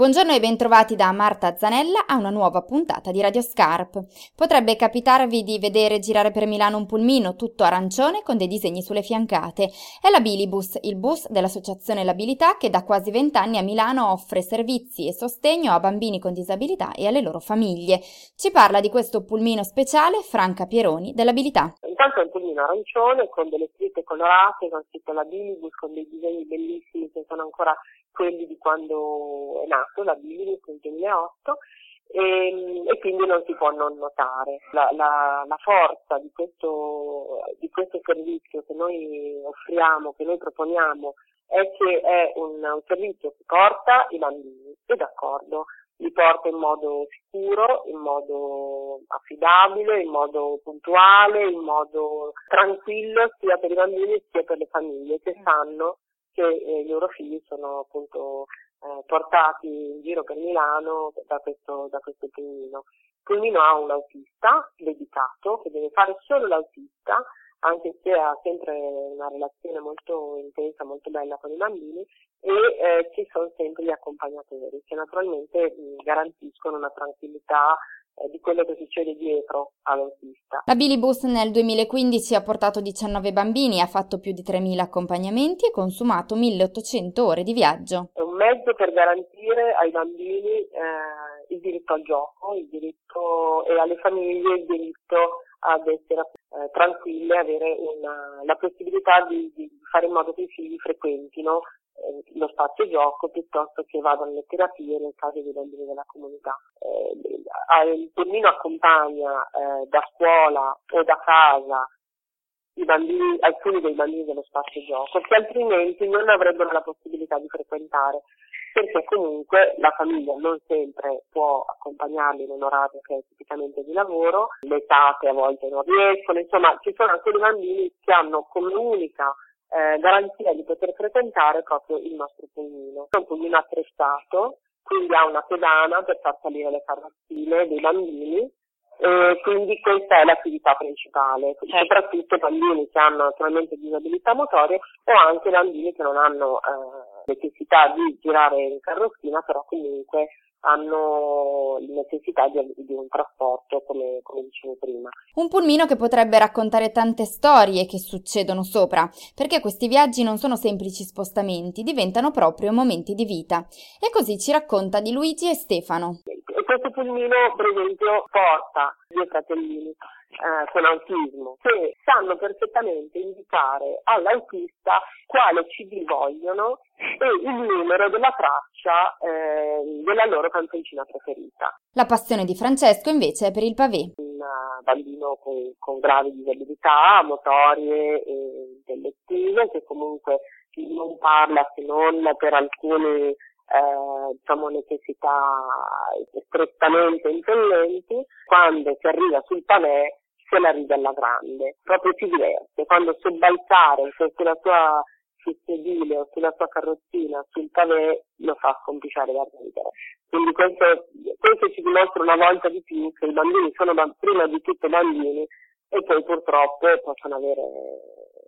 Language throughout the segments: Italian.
Buongiorno e bentrovati da Marta Zanella a una nuova puntata di Radio Scarp. Potrebbe capitarvi di vedere girare per Milano un pulmino tutto arancione con dei disegni sulle fiancate. È la Bilibus, il bus dell'Associazione L'Abilità che da quasi vent'anni a Milano offre servizi e sostegno a bambini con disabilità e alle loro famiglie. Ci parla di questo pulmino speciale Franca Pieroni dell'Abilità. Intanto è un pulmino arancione con delle scritte colorate, con scritto la Bilibus, con dei disegni bellissimi che sono ancora quelli di quando è nato, la Bilibus nel 2008, e, e, quindi non si può non notare. La, la, la forza di questo, di questo, servizio che noi offriamo, che noi proponiamo, è che è un, un servizio che porta i bambini, e d'accordo, li porta in modo sicuro, in modo affidabile, in modo puntuale, in modo tranquillo sia per i bambini sia per le famiglie che sanno che eh, i loro figli sono appunto eh, portati in giro per Milano da questo, da questo pulmino. Il pulmino ha un autista dedicato che deve fare solo l'autista, anche se ha sempre una relazione molto intensa, molto bella con i bambini e eh, ci sono sempre gli accompagnatori che naturalmente mh, garantiscono una tranquillità eh, di quello che succede dietro all'autista. La Bilibus nel 2015 ha portato 19 bambini, ha fatto più di 3.000 accompagnamenti e consumato 1.800 ore di viaggio. È un mezzo per garantire ai bambini eh, il diritto al gioco il diritto, e alle famiglie il diritto ad essere eh, tranquille, avere una, la possibilità di, di, fare in modo che i figli frequentino eh, lo spazio gioco piuttosto che vadano alle terapie nel caso dei bambini della comunità. Eh, il pulmino accompagna eh, da scuola o da casa bambini, alcuni dei bambini dello spazio gioco che altrimenti non avrebbero la possibilità di frequentare perché comunque la famiglia non sempre può accompagnarli in un orario che è tipicamente di lavoro, le tate a volte non riescono, insomma ci sono alcuni bambini che hanno come unica eh, garanzia di poter frequentare proprio il nostro pulmino. È un pulmino attrezzato, quindi ha una pedana per far salire le carrozzine dei bambini e quindi questa è l'attività principale, certo. soprattutto bambini che hanno naturalmente disabilità motorie o anche bambini che non hanno eh, necessità di girare in carrozzina, però comunque hanno necessità di, di un trasporto, come, come, dicevo prima. Un pulmino che potrebbe raccontare tante storie che succedono sopra, perché questi viaggi non sono semplici spostamenti, diventano proprio momenti di vita. E così ci racconta di Luigi e Stefano. Questo pulmino, per esempio, porta due fratellini eh, con autismo che sanno perfettamente indicare all'autista quale CD vogliono e il numero della traccia eh, della loro canzoncina preferita. La passione di Francesco invece è per il pavé. Un uh, bambino con, con gravi disabilità motorie e intellettive che comunque non parla se non per alcuni eh, diciamo, necessità strettamente impellenti, quando si arriva sul pavè se la ride alla grande, proprio si diverte, quando sobbalzare sulla sua sedile o sulla sua carrozzina sul pavè lo fa scompisciare da ridere. Quindi questo, questo ci dimostra una volta di più che i bambini sono prima di tutto bambini e poi purtroppo possono avere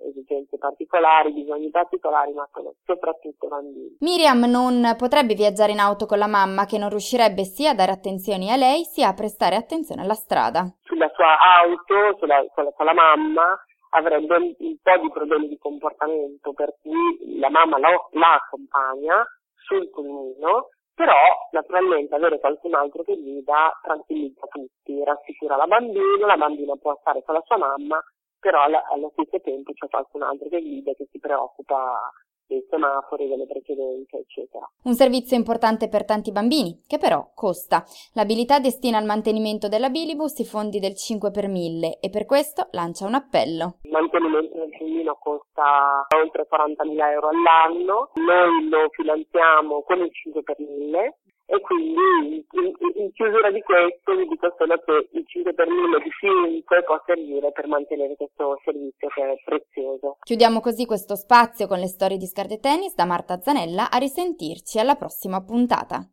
esigenze particolari, bisogni particolari, ma sono soprattutto bambini. Miriam non potrebbe viaggiare in auto con la mamma che non riuscirebbe sia a dare attenzioni a lei sia a prestare attenzione alla strada. Sulla sua auto, sulla, con, la, con la mamma, avrebbe un, po' di problemi di comportamento per cui la mamma la, la accompagna sul pulmino però naturalmente avere qualcun altro che guida tranquillizza tutti, rassicura la bambina, la bambina può stare con la sua mamma però allo stesso tempo c'è qualcun altro che guida che si preoccupa dei semafori, delle precedenze, eccetera. Un servizio importante per tanti bambini, che però costa. L'abilità destina al mantenimento della Bilibus i fondi del 5 per 1000 e per questo lancia un appello. Il mantenimento del pulmino costa oltre 40.000 euro all'anno, noi lo finanziamo con il 5 per 1000 e quindi in, in, chiusura di questo vi dico solo che il 5 per 1000 di 5 può servire per mantenere questo servizio che è prezioso. Chiudiamo così questo spazio con le storie di Scarde Tennis da Marta Zanella a risentirci alla prossima puntata.